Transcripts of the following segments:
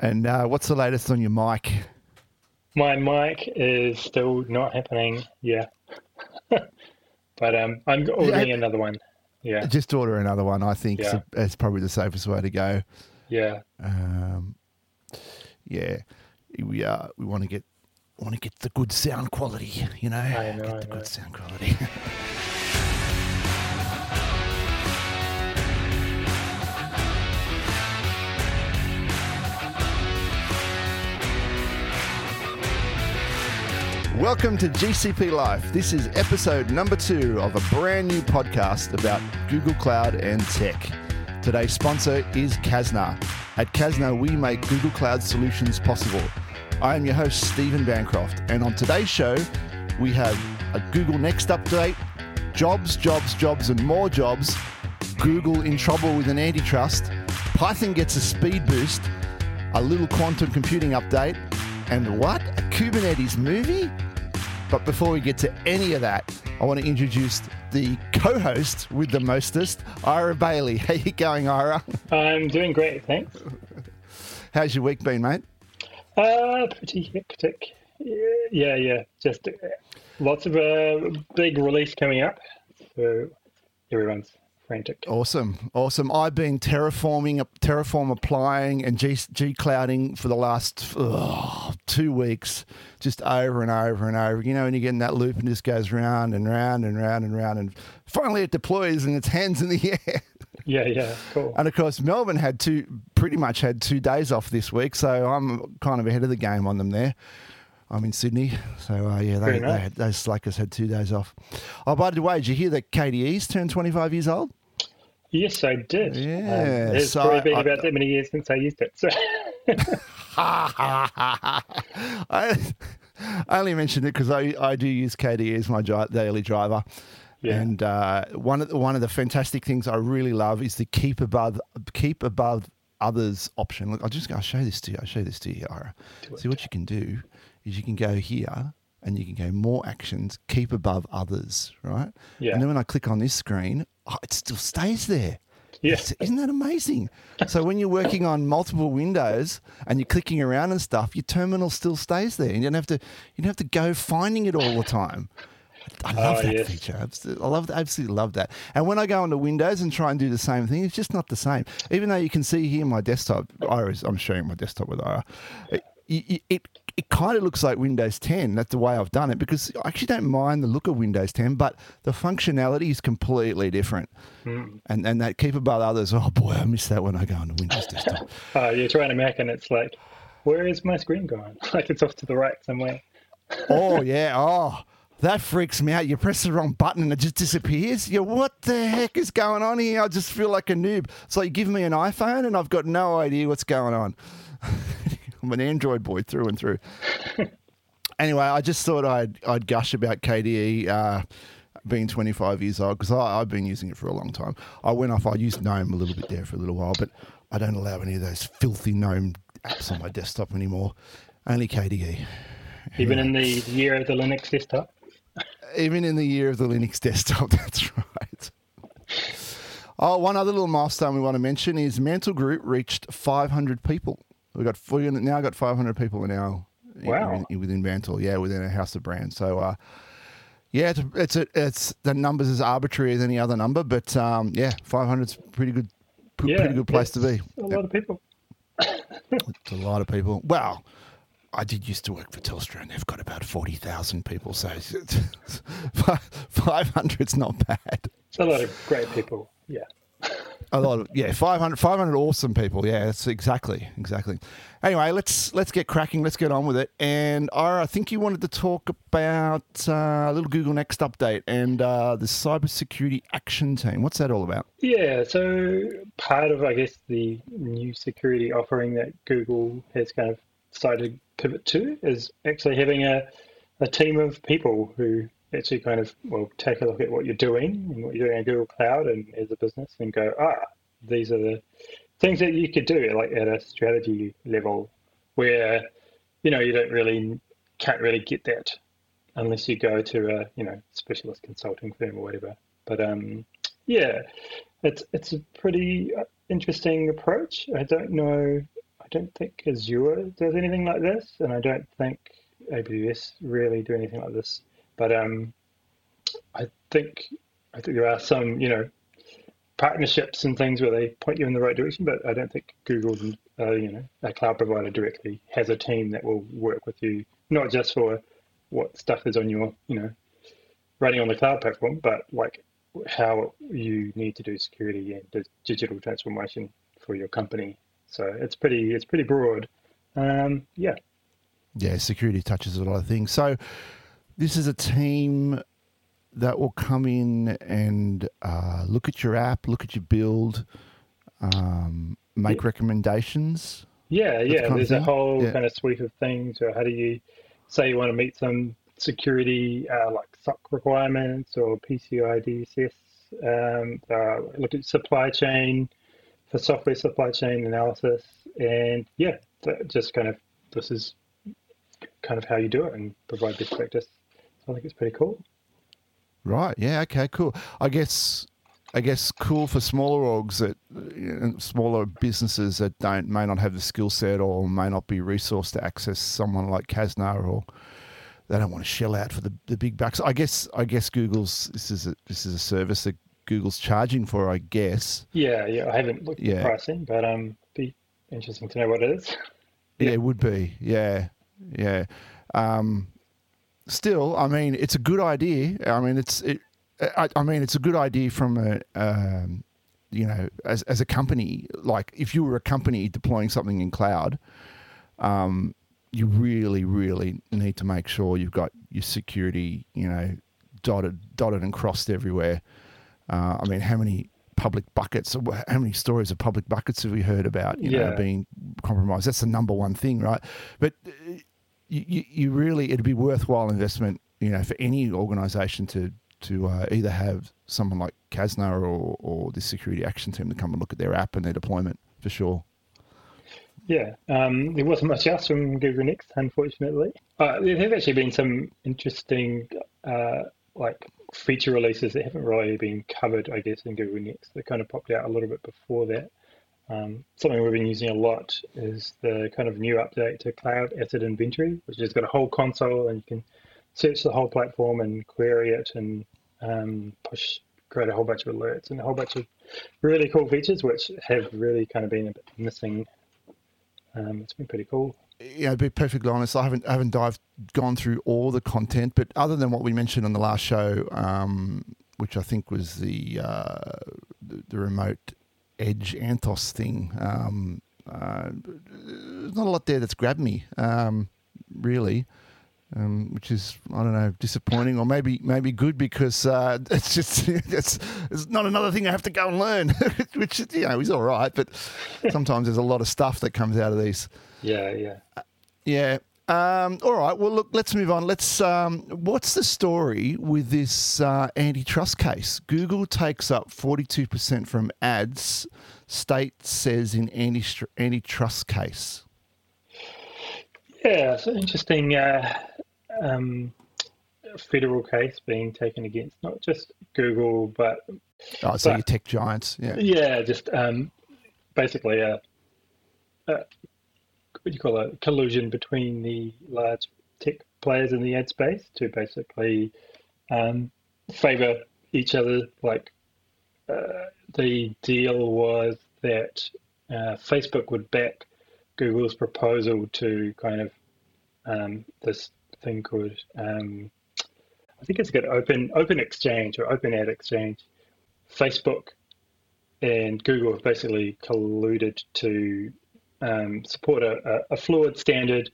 And uh, what's the latest on your mic? My mic is still not happening. Yeah, but um, I'm ordering yeah. another one. Yeah, just order another one. I think yeah. it's probably the safest way to go. Yeah. Um, yeah, we uh, we want to get want to get the good sound quality. You know, I know get the good sound quality. Welcome to GCP Life. This is episode number two of a brand new podcast about Google Cloud and tech. Today's sponsor is Kasna. At Kasna, we make Google Cloud solutions possible. I am your host, Stephen Bancroft, and on today's show, we have a Google Next update, jobs, jobs, jobs, and more jobs, Google in trouble with an antitrust, Python gets a speed boost, a little quantum computing update, and what? Kubernetes movie? But before we get to any of that, I want to introduce the co-host with the mostest, Ira Bailey. How you going, Ira? I'm doing great, thanks. How's your week been, mate? Uh, pretty hectic. Yeah, yeah. Just lots of uh, big release coming up, so everyone's frantic. Awesome, awesome. I've been terraforming, terraform applying, and G, G clouding for the last two weeks, just over and over and over. You know, when you get in that loop and just goes round and round and round and round, and finally it deploys and its hands in the air. Yeah, yeah, cool. And of course, Melbourne had two, pretty much had two days off this week, so I'm kind of ahead of the game on them there. I'm in Sydney, so uh, yeah, they, they had, those slackers had two days off. Oh, by the way, did you hear that KDE's turned 25 years old? Yes, I did. Yeah, um, it's so probably been I, about that many years since I used it. So. I, I only mentioned it because I, I do use KDE as my daily driver. Yeah. And uh, one of the, one of the fantastic things I really love is the keep above keep above others option. Look, I'll just I'll show this to you. I'll show this to you, Ira. See what you can do is you can go here and you can go more actions, keep above others, right? Yeah. And then when I click on this screen, oh, it still stays there. Yes. Isn't that amazing? so when you're working on multiple windows and you're clicking around and stuff, your terminal still stays there. And you don't have to you don't have to go finding it all the time. I love oh, that yes. feature. I love, absolutely love that. And when I go onto Windows and try and do the same thing, it's just not the same. Even though you can see here my desktop, Iris, I'm sharing my desktop with Ira. It, it, it it kind of looks like Windows 10. That's the way I've done it because I actually don't mind the look of Windows 10, but the functionality is completely different. Mm. And and that keep above others. Oh boy, I miss that when I go into Windows desktop. oh, you're trying to Mac and it's like, where is my screen going? like it's off to the right somewhere. oh yeah. Oh. That freaks me out. You press the wrong button and it just disappears. Yeah, what the heck is going on here? I just feel like a noob. So you give me an iPhone and I've got no idea what's going on. I'm an Android boy through and through. anyway, I just thought I'd I'd gush about KDE uh, being 25 years old because I've been using it for a long time. I went off. I used GNOME a little bit there for a little while, but I don't allow any of those filthy GNOME apps on my desktop anymore. Only KDE. Even in the year of the Linux desktop. Even in the year of the Linux desktop. That's right. Oh, one other little milestone we want to mention is Mantle Group reached 500 people. We've got we now got 500 people in our wow. in, within Mantle, yeah, within a house of brands. So, uh, yeah, it's it's a, it's the numbers as arbitrary as any other number, but um, yeah, 500 is pretty good, yeah, pretty good place to be. A lot of people. it's a lot of people. Well, I did used to work for Telstra, and they've got about 40,000 people, so 500 is not bad. It's a lot of great people. Yeah a lot of yeah 500, 500 awesome people. Yeah that's exactly exactly. Anyway let's let's get cracking. Let's get on with it. And Ira, i think you wanted to talk about uh, a little google next update and uh, the cybersecurity action team. What's that all about? Yeah so part of i guess the new security offering that google has kind of decided to pivot to is actually having a, a team of people who actually kind of well take a look at what you're doing and what you're doing in Google Cloud and as a business and go ah these are the things that you could do like at a strategy level where you know you don't really can't really get that unless you go to a you know specialist consulting firm or whatever but um yeah it's it's a pretty interesting approach I don't know I don't think Azure does anything like this, and I don't think AWS really do anything like this. But um, I think I think there are some, you know, partnerships and things where they point you in the right direction. But I don't think Google, uh, you know, a cloud provider directly has a team that will work with you, not just for what stuff is on your, you know, running on the cloud platform, but like how you need to do security and digital transformation for your company. So it's pretty it's pretty broad. Um, yeah. Yeah, security touches a lot of things. So this is a team that will come in and uh, look at your app, look at your build, um, make yeah. recommendations. Yeah, yeah. There's a whole yeah. kind of suite of things. Or how do you say you want to meet some security uh, like SOC requirements or PCI DSS? Um, uh, look at supply chain for software supply chain analysis, and yeah, just kind of this is kind of how you do it and provide best practice. I think it's pretty cool. Right. Yeah. Okay. Cool. I guess. I guess cool for smaller orgs that you know, smaller businesses that don't may not have the skill set or may not be resourced to access someone like Kasna or they don't want to shell out for the, the big bucks. I guess I guess Google's this is a, this is a service that Google's charging for. I guess. Yeah. Yeah. I haven't looked yeah. at pricing, but um, be interesting to know what it is. yeah. yeah, it would be. Yeah. Yeah. Um, still, I mean, it's a good idea. I mean, it's it. I, I mean, it's a good idea from a. Um, you know, as, as a company, like if you were a company deploying something in cloud, um, you really, really need to make sure you've got your security, you know, dotted, dotted and crossed everywhere. Uh, I mean, how many public buckets, how many stories of public buckets have we heard about, you yeah. know, being compromised? That's the number one thing, right? But uh, you, you really it'd be worthwhile investment, you know, for any organisation to to uh, either have someone like Kasna or or the security action team to come and look at their app and their deployment for sure. Yeah, um, there wasn't much else from Google Next, unfortunately. Uh, there have actually been some interesting, uh, like feature releases that haven't really been covered, I guess, in Google Next. They kind of popped out a little bit before that. Um, something we've been using a lot is the kind of new update to Cloud Asset Inventory, which has got a whole console and you can search the whole platform and query it and um, push, create a whole bunch of alerts and a whole bunch of really cool features, which have really kind of been a bit missing. Um, it's been pretty cool. Yeah, to be perfectly honest, I haven't I haven't dived gone through all the content, but other than what we mentioned on the last show, um, which I think was the, uh, the, the remote Edge Anthos thing. Um, uh, there's not a lot there that's grabbed me, um, really, um, which is I don't know disappointing or maybe maybe good because uh, it's just it's, it's not another thing I have to go and learn, which you know is all right, but sometimes there's a lot of stuff that comes out of these. Yeah, yeah, uh, yeah. Um, all right. Well, look. Let's move on. Let's. Um, what's the story with this uh, antitrust case? Google takes up forty-two percent from ads. State says in anti antitrust case. Yeah, it's an interesting uh, um, federal case being taken against not just Google, but oh, so but, your tech giants. Yeah. Yeah, just um, basically a, a what do you call it, collusion between the large tech players in the ad space to basically um, favor each other. Like uh, the deal was that uh, Facebook would back Google's proposal to kind of um, this thing called um, I think it's got open open exchange or open ad exchange. Facebook and Google have basically colluded to um, support a, a, fluid standard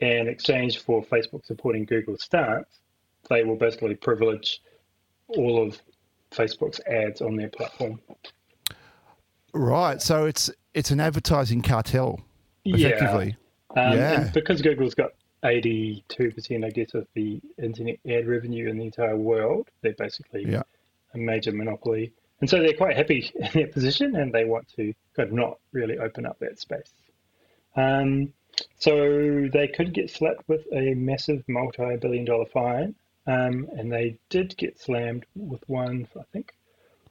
in exchange for Facebook supporting Google's stance, they will basically privilege all of Facebook's ads on their platform. Right. So it's it's an advertising cartel, effectively. Yeah. Um, yeah. because Google's got 82%, I guess, of the internet ad revenue in the entire world, they're basically yeah. a major monopoly. And so they're quite happy in their position and they want to kind of not really open up that space. Um, so they could get slapped with a massive multi-billion dollar fine, um, and they did get slammed with one, I think,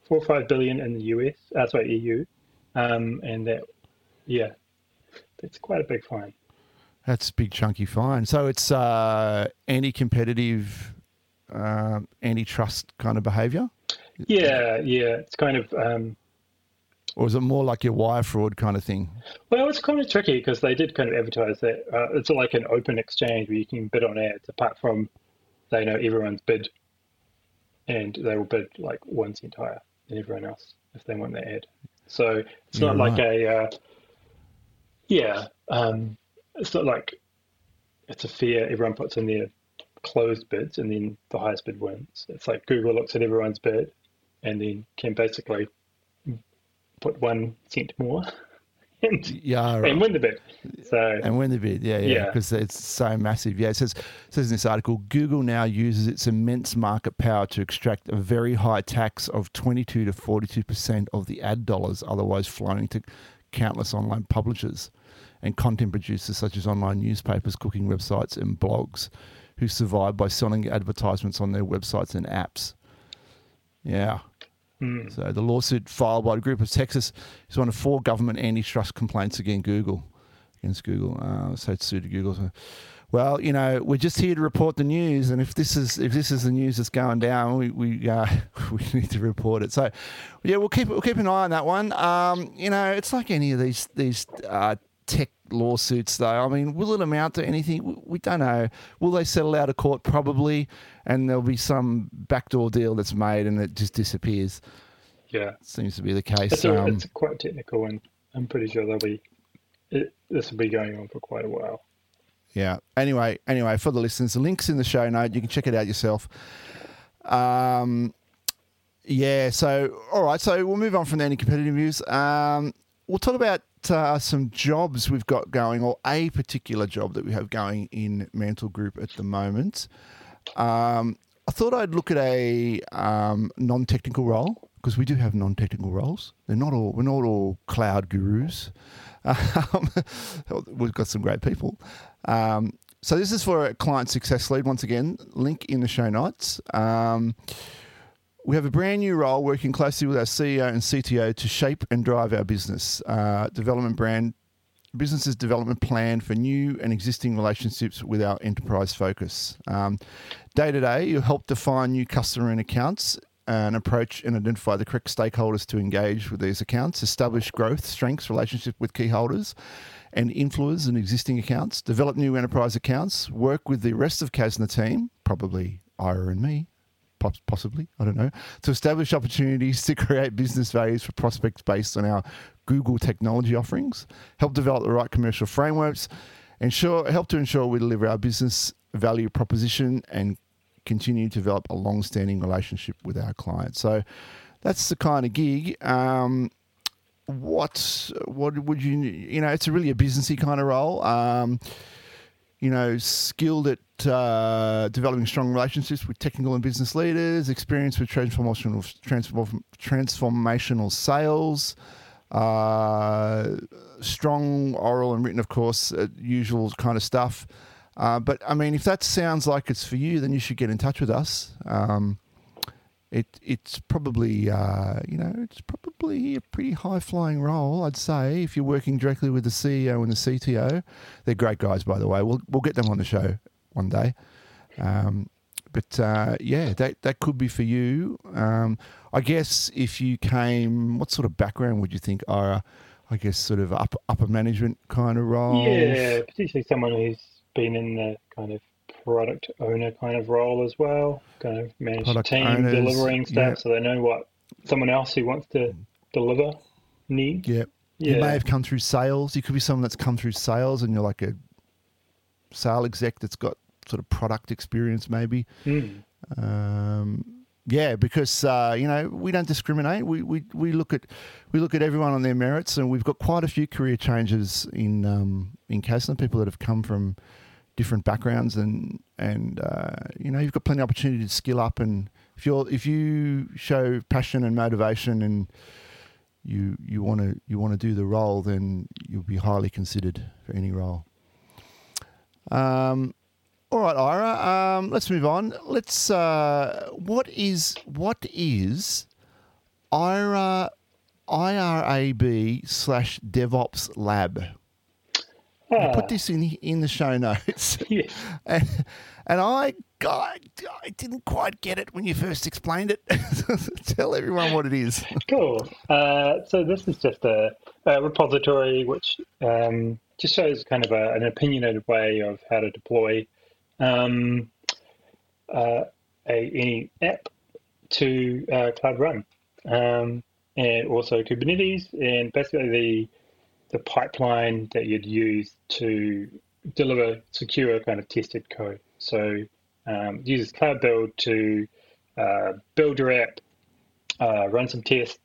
four or five billion in the US, uh, sorry, EU, um, and that, yeah, that's quite a big fine. That's a big chunky fine. So it's uh, anti-competitive, uh, antitrust kind of behaviour. Yeah, yeah. It's kind of. Um, or is it more like your wire fraud kind of thing? Well, it's kind of tricky because they did kind of advertise that uh, it's like an open exchange where you can bid on ads. Apart from, they know everyone's bid, and they will bid like one cent higher than everyone else if they want the ad. So it's not like a, uh, yeah, um, it's not like it's a fair. Everyone puts in their closed bids, and then the highest bid wins. It's like Google looks at everyone's bid, and then can basically put one cent more. And, yeah, right. and win the bid. So and win the bid, yeah, yeah, because yeah. it's so massive. Yeah, it says it says in this article, Google now uses its immense market power to extract a very high tax of twenty two to forty two percent of the ad dollars otherwise flowing to countless online publishers and content producers such as online newspapers, cooking websites, and blogs who survive by selling advertisements on their websites and apps. Yeah. Mm. So the lawsuit filed by a group of Texas is one of four government antitrust complaints against Google. Against Google, uh, so it's sued Google. So, well, you know, we're just here to report the news, and if this is if this is the news that's going down, we we uh, we need to report it. So, yeah, we'll keep we'll keep an eye on that one. Um, you know, it's like any of these these uh, tech lawsuits, though. I mean, will it amount to anything? We don't know. Will they settle out of court? Probably, and there'll be some backdoor deal that's made and it just disappears. Yeah, seems to be the case. It's, a, um, it's quite technical, and I'm pretty sure they'll be. It, this will be going on for quite a while. Yeah. Anyway, anyway, for the listeners, the links in the show note. You can check it out yourself. Um, yeah. So, all right. So we'll move on from the anti-competitive news. Um, we'll talk about uh, some jobs we've got going, or a particular job that we have going in Mantle Group at the moment. Um, I thought I'd look at a um, non-technical role because we do have non-technical roles. They're not all we're not all cloud gurus. Um, we've got some great people. Um, so this is for a client success lead. Once again, link in the show notes. We have a brand new role working closely with our CEO and CTO to shape and drive our business uh, development brand, business's development plan for new and existing relationships with our enterprise focus. Um, day to day, you'll help define new customer and accounts and approach and identify the correct stakeholders to engage with these accounts, establish growth, strengths, relationship with key holders and influencers in existing accounts, develop new enterprise accounts, work with the rest of Kasna team, probably Ira and me, possibly, I don't know, to establish opportunities to create business values for prospects based on our Google technology offerings, help develop the right commercial frameworks, ensure help to ensure we deliver our business value proposition and continue to develop a long-standing relationship with our clients. So that's the kind of gig. Um, what what would you you know? It's really a businessy kind of role. Um, you know, skilled at uh, developing strong relationships with technical and business leaders, experience with transformational transform, transformational sales, uh, strong oral and written, of course, uh, usual kind of stuff. Uh, but I mean, if that sounds like it's for you, then you should get in touch with us. Um, it it's probably uh, you know it's probably a pretty high flying role, I'd say. If you're working directly with the CEO and the CTO, they're great guys, by the way. We'll we'll get them on the show one day. Um, but uh, yeah, that that could be for you. Um, I guess if you came, what sort of background would you think are? I guess sort of upper, upper management kind of role. Yeah, particularly someone who's been in the kind of product owner kind of role as well, kind of manage product team, owners, delivering stuff, yeah. so they know what someone else who wants to deliver needs. Yeah. yeah. You may have come through sales. You could be someone that's come through sales and you're like a sale exec that's got sort of product experience, maybe. Mm. Um, yeah, because uh, you know we don't discriminate. We, we we look at we look at everyone on their merits, and we've got quite a few career changes in um, in Kasna. People that have come from different backgrounds and and uh, you know you've got plenty of opportunity to skill up and if you if you show passion and motivation and you you want to you want to do the role then you'll be highly considered for any role. Um, all right, Ira. Um, let's move on. Let's. Uh, what is what is Ira IRAB slash DevOps Lab? I put this in in the show notes, Yeah. and, and I, I I didn't quite get it when you first explained it. Tell everyone what it is. Cool. Uh, so this is just a, a repository which um, just shows kind of a, an opinionated way of how to deploy um, uh, a, any app to uh, Cloud Run, um, and also Kubernetes, and basically the the pipeline that you'd use to deliver secure kind of tested code. So um, uses Cloud Build to uh, build your app, uh, run some tests,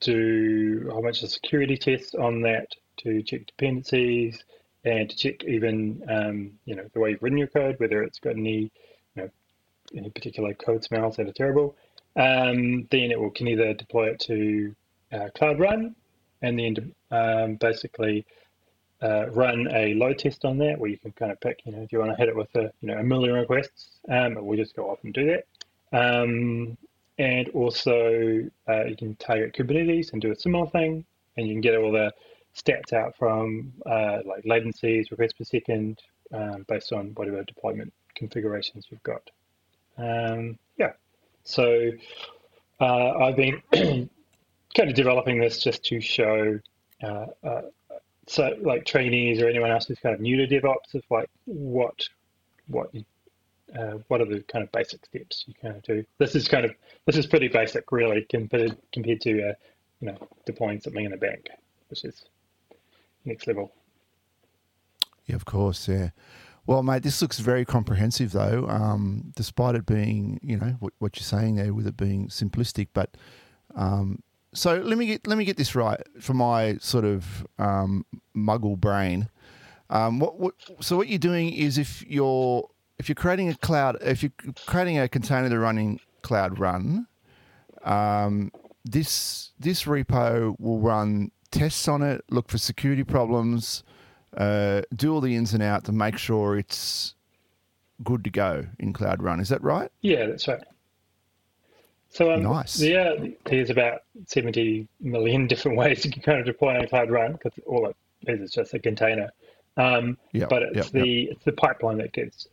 do a whole bunch of security tests on that to check dependencies and to check even um, you know the way you've written your code, whether it's got any you know any particular code smells that are terrible. Um, then it will can either deploy it to uh, Cloud Run and then um, basically uh, run a load test on that where you can kind of pick, you know, if you want to hit it with a, you know, a million requests, um, it will just go off and do that. Um, and also uh, you can target Kubernetes and do a similar thing, and you can get all the stats out from uh, like latencies, requests per second, um, based on whatever deployment configurations you've got. Um, yeah, so uh, I've been kind of developing this just to show uh, uh, so like trainees or anyone else who's kind of new to DevOps of like what what uh, what are the kind of basic steps you kind of do. This is kind of this is pretty basic really compared compared to uh, you know deploying something in a bank, which is next level. Yeah, of course. Yeah. Well, mate, this looks very comprehensive, though. Um, despite it being, you know, what, what, you're saying there, with it being simplistic. But um, so let me get let me get this right for my sort of um, muggle brain. Um, what, what, so what you're doing is if you're if you're creating a cloud, if you're creating a container to running Cloud Run, um, this this repo will run tests on it, look for security problems, uh, do all the ins and outs to make sure it's good to go in Cloud Run. Is that right? Yeah, that's right. So um, nice. Yeah, there's about 70 million different ways you can kind of deploy on Cloud Run because all it is is just a container. Um, yep, but it's yep, the yep. it's the pipeline that gets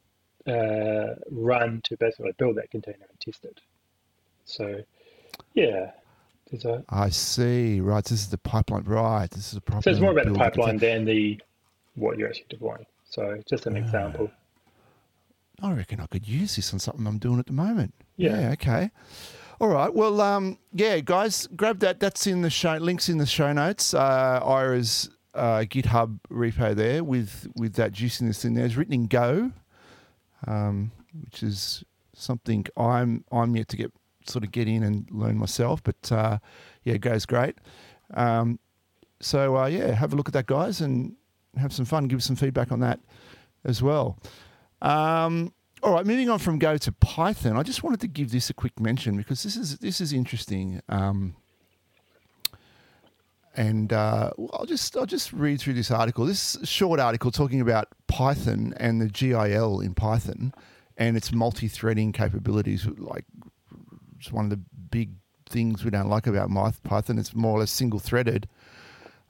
uh, run to basically build that container and test it. So, yeah, there's a. I see. Right, this is the pipeline. Right, this is a pipeline. So it's more about the pipeline than the what you're actually deploying. So just an uh, example. I reckon I could use this on something I'm doing at the moment. Yeah. yeah okay. All right. Well, um, yeah, guys, grab that. That's in the show. Links in the show notes. Uh, Ira's uh, GitHub repo there with with that juiciness in there. It's written in Go, um, which is something I'm I'm yet to get sort of get in and learn myself. But uh, yeah, goes great. Um, so uh, yeah, have a look at that, guys, and have some fun. Give some feedback on that as well. Um, all right, moving on from Go to Python, I just wanted to give this a quick mention because this is this is interesting. Um, and uh, I'll just I'll just read through this article. This short article talking about Python and the GIL in Python and its multi-threading capabilities. Like it's one of the big things we don't like about Python. It's more or less single-threaded.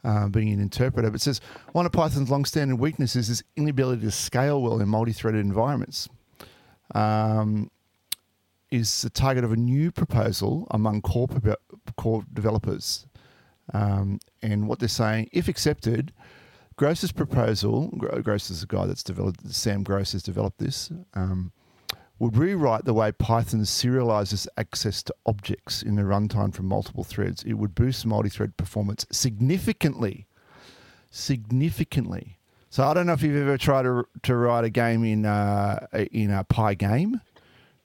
Uh, being an interpreter, but it says one of Python's long-standing weaknesses is inability to scale well in multi-threaded environments um, is the target of a new proposal among core, core developers. Um, and what they're saying, if accepted, Gross's proposal, Gross is the guy that's developed, Sam Gross has developed this, um, would rewrite the way Python serializes access to objects in the runtime from multiple threads. It would boost multi-thread performance significantly. Significantly. So I don't know if you've ever tried to, to write a game in uh, in a Pygame.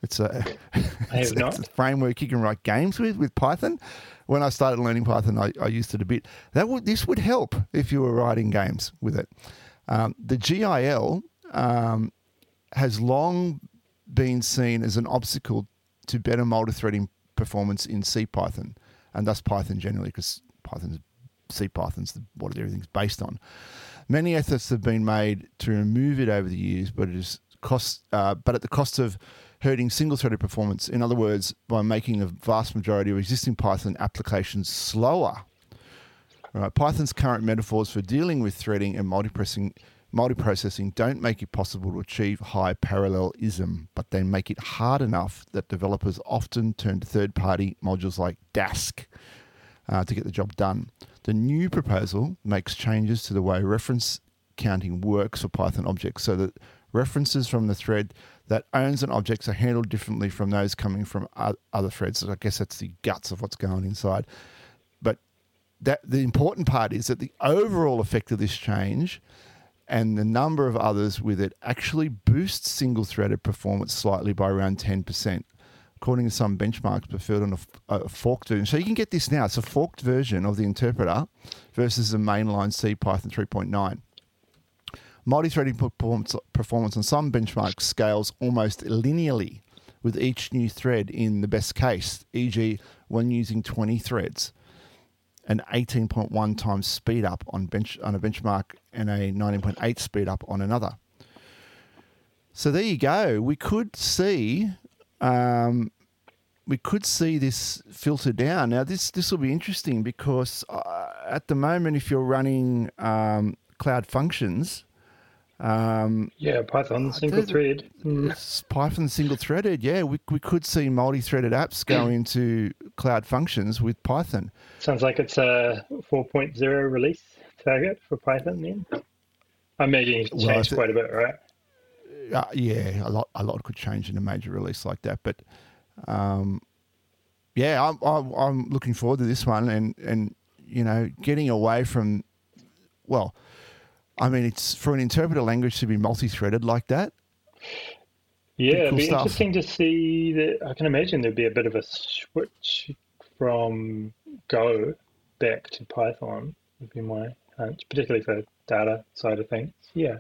It's a, it's, it's, a framework you can write games with with Python. When I started learning Python, I, I used it a bit. That would this would help if you were writing games with it. Um, the GIL um, has long been seen as an obstacle to better multi-threading performance in C Python, and thus Python generally, because Python's C Python's what everything's based on. Many efforts have been made to remove it over the years, but it is cost, uh, but at the cost of hurting single-threaded performance. In other words, by making the vast majority of existing Python applications slower. Right. Python's current metaphors for dealing with threading and multiprocessing, multiprocessing don't make it possible to achieve high parallelism, but they make it hard enough that developers often turn to third party modules like Dask uh, to get the job done. The new proposal makes changes to the way reference counting works for Python objects so that references from the thread that owns an object are handled differently from those coming from other threads. So I guess that's the guts of what's going inside. But that the important part is that the overall effect of this change and the number of others with it actually boosts single threaded performance slightly by around 10%, according to some benchmarks preferred on a, a, forked version. So you can get this now. It's a forked version of the interpreter versus the mainline C Python 3.9. Multi-threading performance, performance on some benchmark scales almost linearly with each new thread in the best case, e.g., when using 20 threads, an 18.1 times speed up on bench on a benchmark and a 19.8 speed up on another. So there you go. We could see, um, we could see this filter down. Now this this will be interesting because uh, at the moment, if you're running um, cloud functions, um, yeah, Python single thread. Mm. Python single threaded. Yeah, we, we could see multi threaded apps go into cloud functions with Python. Sounds like it's a 4.0 release target for Python then. I imagine it's changed well, quite a bit, right? Uh, yeah, a lot a lot could change in a major release like that, but um, yeah, I'm, I'm, I'm looking forward to this one, and and you know, getting away from well I mean, it's for an interpreter language to be multi-threaded like that. Yeah, cool it'd be stuff. interesting to see that. I can imagine there'd be a bit of a switch from Go back to Python. Would be my hunch, particularly for data side of things. Yeah.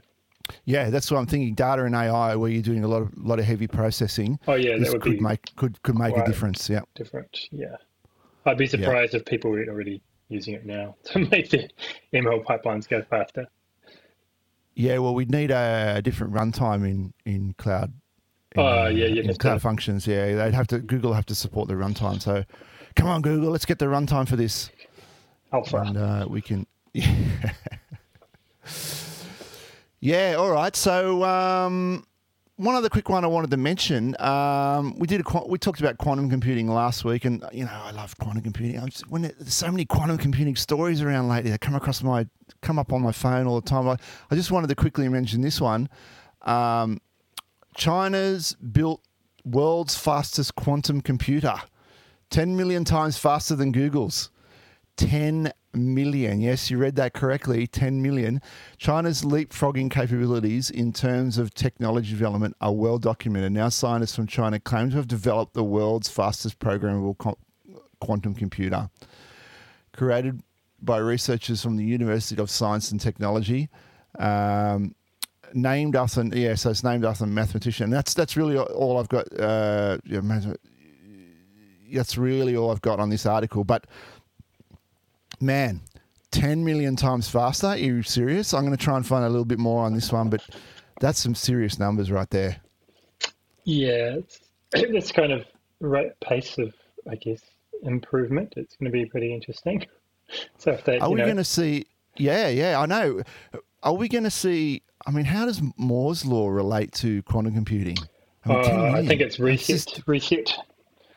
Yeah, that's what I'm thinking. Data and AI, where you're doing a lot of lot of heavy processing. Oh yeah, that would could make could could make a difference. Yeah, different. Yeah, I'd be surprised yeah. if people were already using it now to make the ML pipelines go faster. Yeah, well, we'd need a, a different runtime in in cloud. In, oh yeah, yeah. In cloud functions, yeah, they'd have to Google have to support the runtime. So, come on, Google, let's get the runtime for this. Alpha. And uh, we can. Yeah. yeah. All right. So. Um, one other quick one I wanted to mention. Um, we did a, we talked about quantum computing last week, and you know I love quantum computing. I'm just, when there's so many quantum computing stories around lately, they come across my come up on my phone all the time. I, I just wanted to quickly mention this one. Um, China's built world's fastest quantum computer, 10 million times faster than Google's. 10 million. Yes, you read that correctly 10 million. China's leapfrogging capabilities in terms of technology development are well documented. Now, scientists from China claim to have developed the world's fastest programmable quantum computer. Created by researchers from the University of Science and Technology. Um, named after yeah, so it's named after a mathematician. That's that's really all I've got. Uh, that's really all I've got on this article. But man, 10 million times faster? Are you serious? I'm going to try and find a little bit more on this one, but that's some serious numbers right there. Yeah, it's, it's kind of right pace of, I guess, improvement. It's going to be pretty interesting. So they, are we going to see? Yeah, yeah, I know. Are we going to see? I mean, how does Moore's law relate to quantum computing? I, mean, uh, I think it's reset. Just, reset.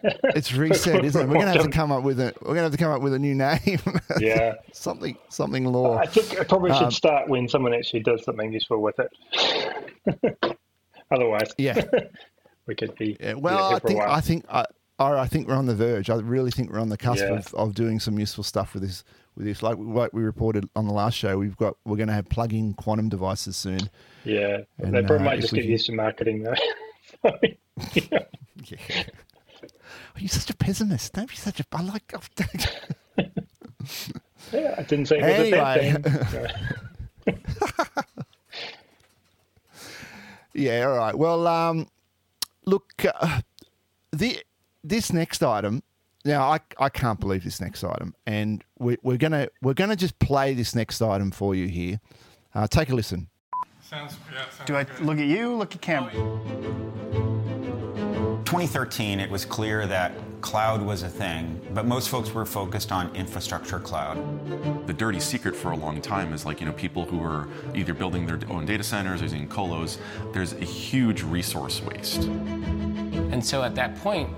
It's reset, isn't it? We're gonna have to come up with a we're gonna have to come up with a new name. Yeah. something something law. I think it probably should um, start when someone actually does something useful with it. Otherwise, yeah, we could be. Yeah, well, I think I think I, I think we're on the verge. I really think we're on the cusp yeah. of, of doing some useful stuff with this. With this, like, like we reported on the last show, we've got we're going to have plug-in quantum devices soon. Yeah, and, they probably uh, might just get used to marketing though. yeah. yeah. Oh, you're such a pessimist. Don't be such a. I like. yeah, I didn't say it anyway. yeah. All right. Well, um, look, uh, the this next item. Now, I, I can't believe this next item, and we, we're gonna we're gonna just play this next item for you here. Uh, take a listen. Sounds, yeah, sounds Do I good. look at you? Look at camera. 2013, it was clear that cloud was a thing, but most folks were focused on infrastructure cloud. The dirty secret for a long time is like, you know, people who are either building their own data centers or using colos, there's a huge resource waste. And so at that point,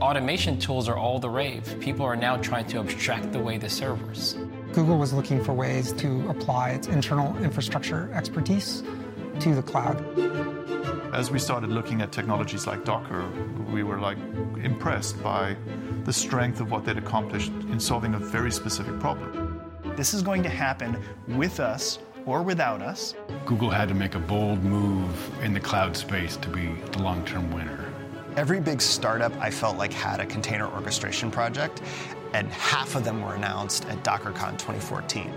automation tools are all the rave. People are now trying to abstract away the servers. Google was looking for ways to apply its internal infrastructure expertise to the cloud. As we started looking at technologies like Docker, we were like impressed by the strength of what they'd accomplished in solving a very specific problem. This is going to happen with us or without us. Google had to make a bold move in the cloud space to be the long term winner. Every big startup I felt like had a container orchestration project, and half of them were announced at DockerCon 2014.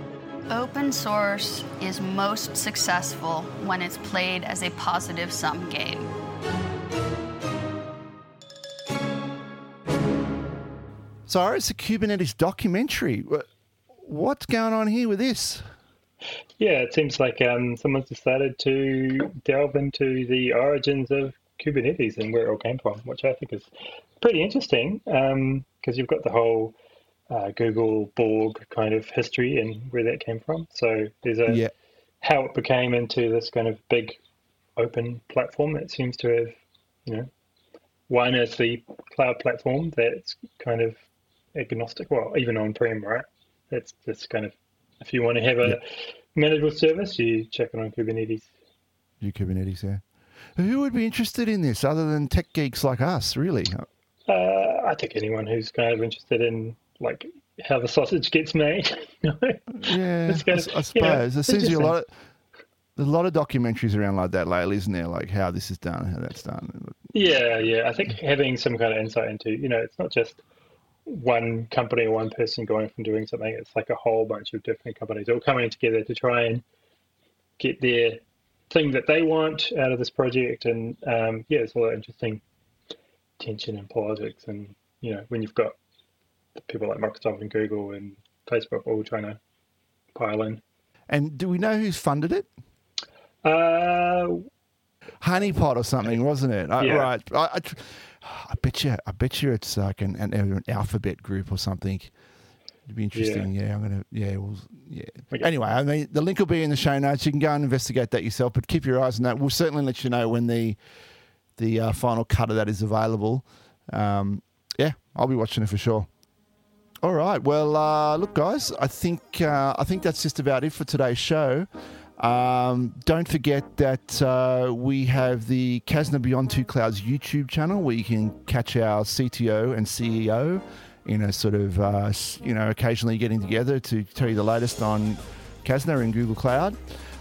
Open source is most successful when it's played as a positive sum game. So it's a Kubernetes documentary. What's going on here with this? Yeah, it seems like um, someone's decided to delve into the origins of Kubernetes and where it all came from, which I think is pretty interesting because um, you've got the whole uh, Google Borg kind of history and where that came from. So there's a yeah. how it became into this kind of big open platform that seems to have, you know, one is the cloud platform that's kind of agnostic, well, even on prem, right? That's just kind of if you want to have a management service, you check it on Kubernetes. You Kubernetes, yeah. Who would be interested in this other than tech geeks like us, really? Uh, I think anyone who's kind of interested in like how the sausage gets made. yeah, kind of, I, suppose. There seems to be a lot of there's a lot of documentaries around like that lately, isn't there? Like how this is done, how that's done. Yeah, yeah. I think having some kind of insight into, you know, it's not just one company or one person going from doing something. It's like a whole bunch of different companies all coming together to try and get their thing that they want out of this project. And um, yeah, it's all that interesting tension in politics. And you know, when you've got people like Microsoft and Google and Facebook all trying to pile in. And do we know who's funded it? Uh, Honeypot or something, wasn't it? Yeah. right. I, I, I, bet you. I bet you it's like an, an, an alphabet group or something. It'd be interesting. Yeah, yeah I'm gonna. Yeah, we'll, yeah. Okay. Anyway, I mean, the link will be in the show notes. You can go and investigate that yourself, but keep your eyes on that. We'll certainly let you know when the the uh, final cut of that is available. Um, yeah, I'll be watching it for sure. All right. Well, uh, look, guys, I think uh, I think that's just about it for today's show. Um, don't forget that uh, we have the Kasna Beyond Two Clouds YouTube channel where you can catch our CTO and CEO in a sort of uh, you know occasionally getting together to tell you the latest on Kasna and Google Cloud.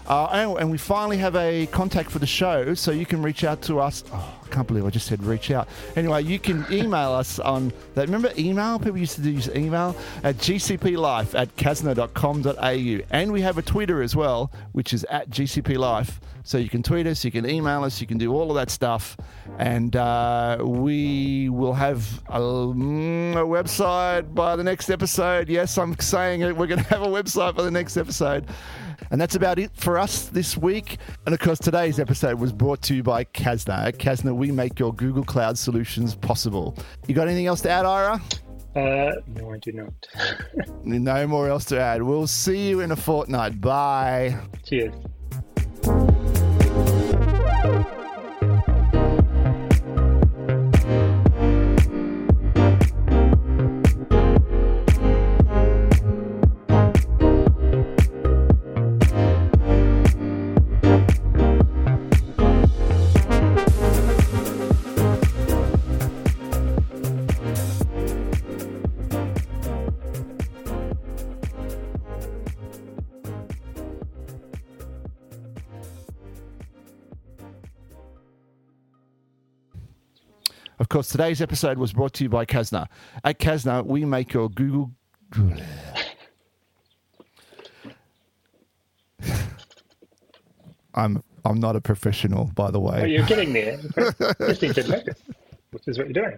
Uh, and, we finally have a contact for the show, so you can reach out to us. Oh, I can't believe I just said reach out. Anyway, you can email us on that. Remember email? People used to use email at gcplife at kasna.com.au. And we have a Twitter as well, which is at gcplife. So you can tweet us, you can email us, you can do all of that stuff. And uh, we will have a, mm, a website by the next episode. Yes, I'm saying it. We're going to have a website by the next episode. And that's about it for us this week. And of course, today's episode was brought to you by Kasna. At Kasna, we make your Google Cloud solutions possible. You got anything else to add, Ira? Uh, no, I do not. no more else to add. We'll see you in a fortnight. Bye. Cheers. Course, today's episode was brought to you by Kasna. At Kasna, we make your Google. I'm I'm not a professional, by the way. Well, you're getting there. Just which is what you're doing.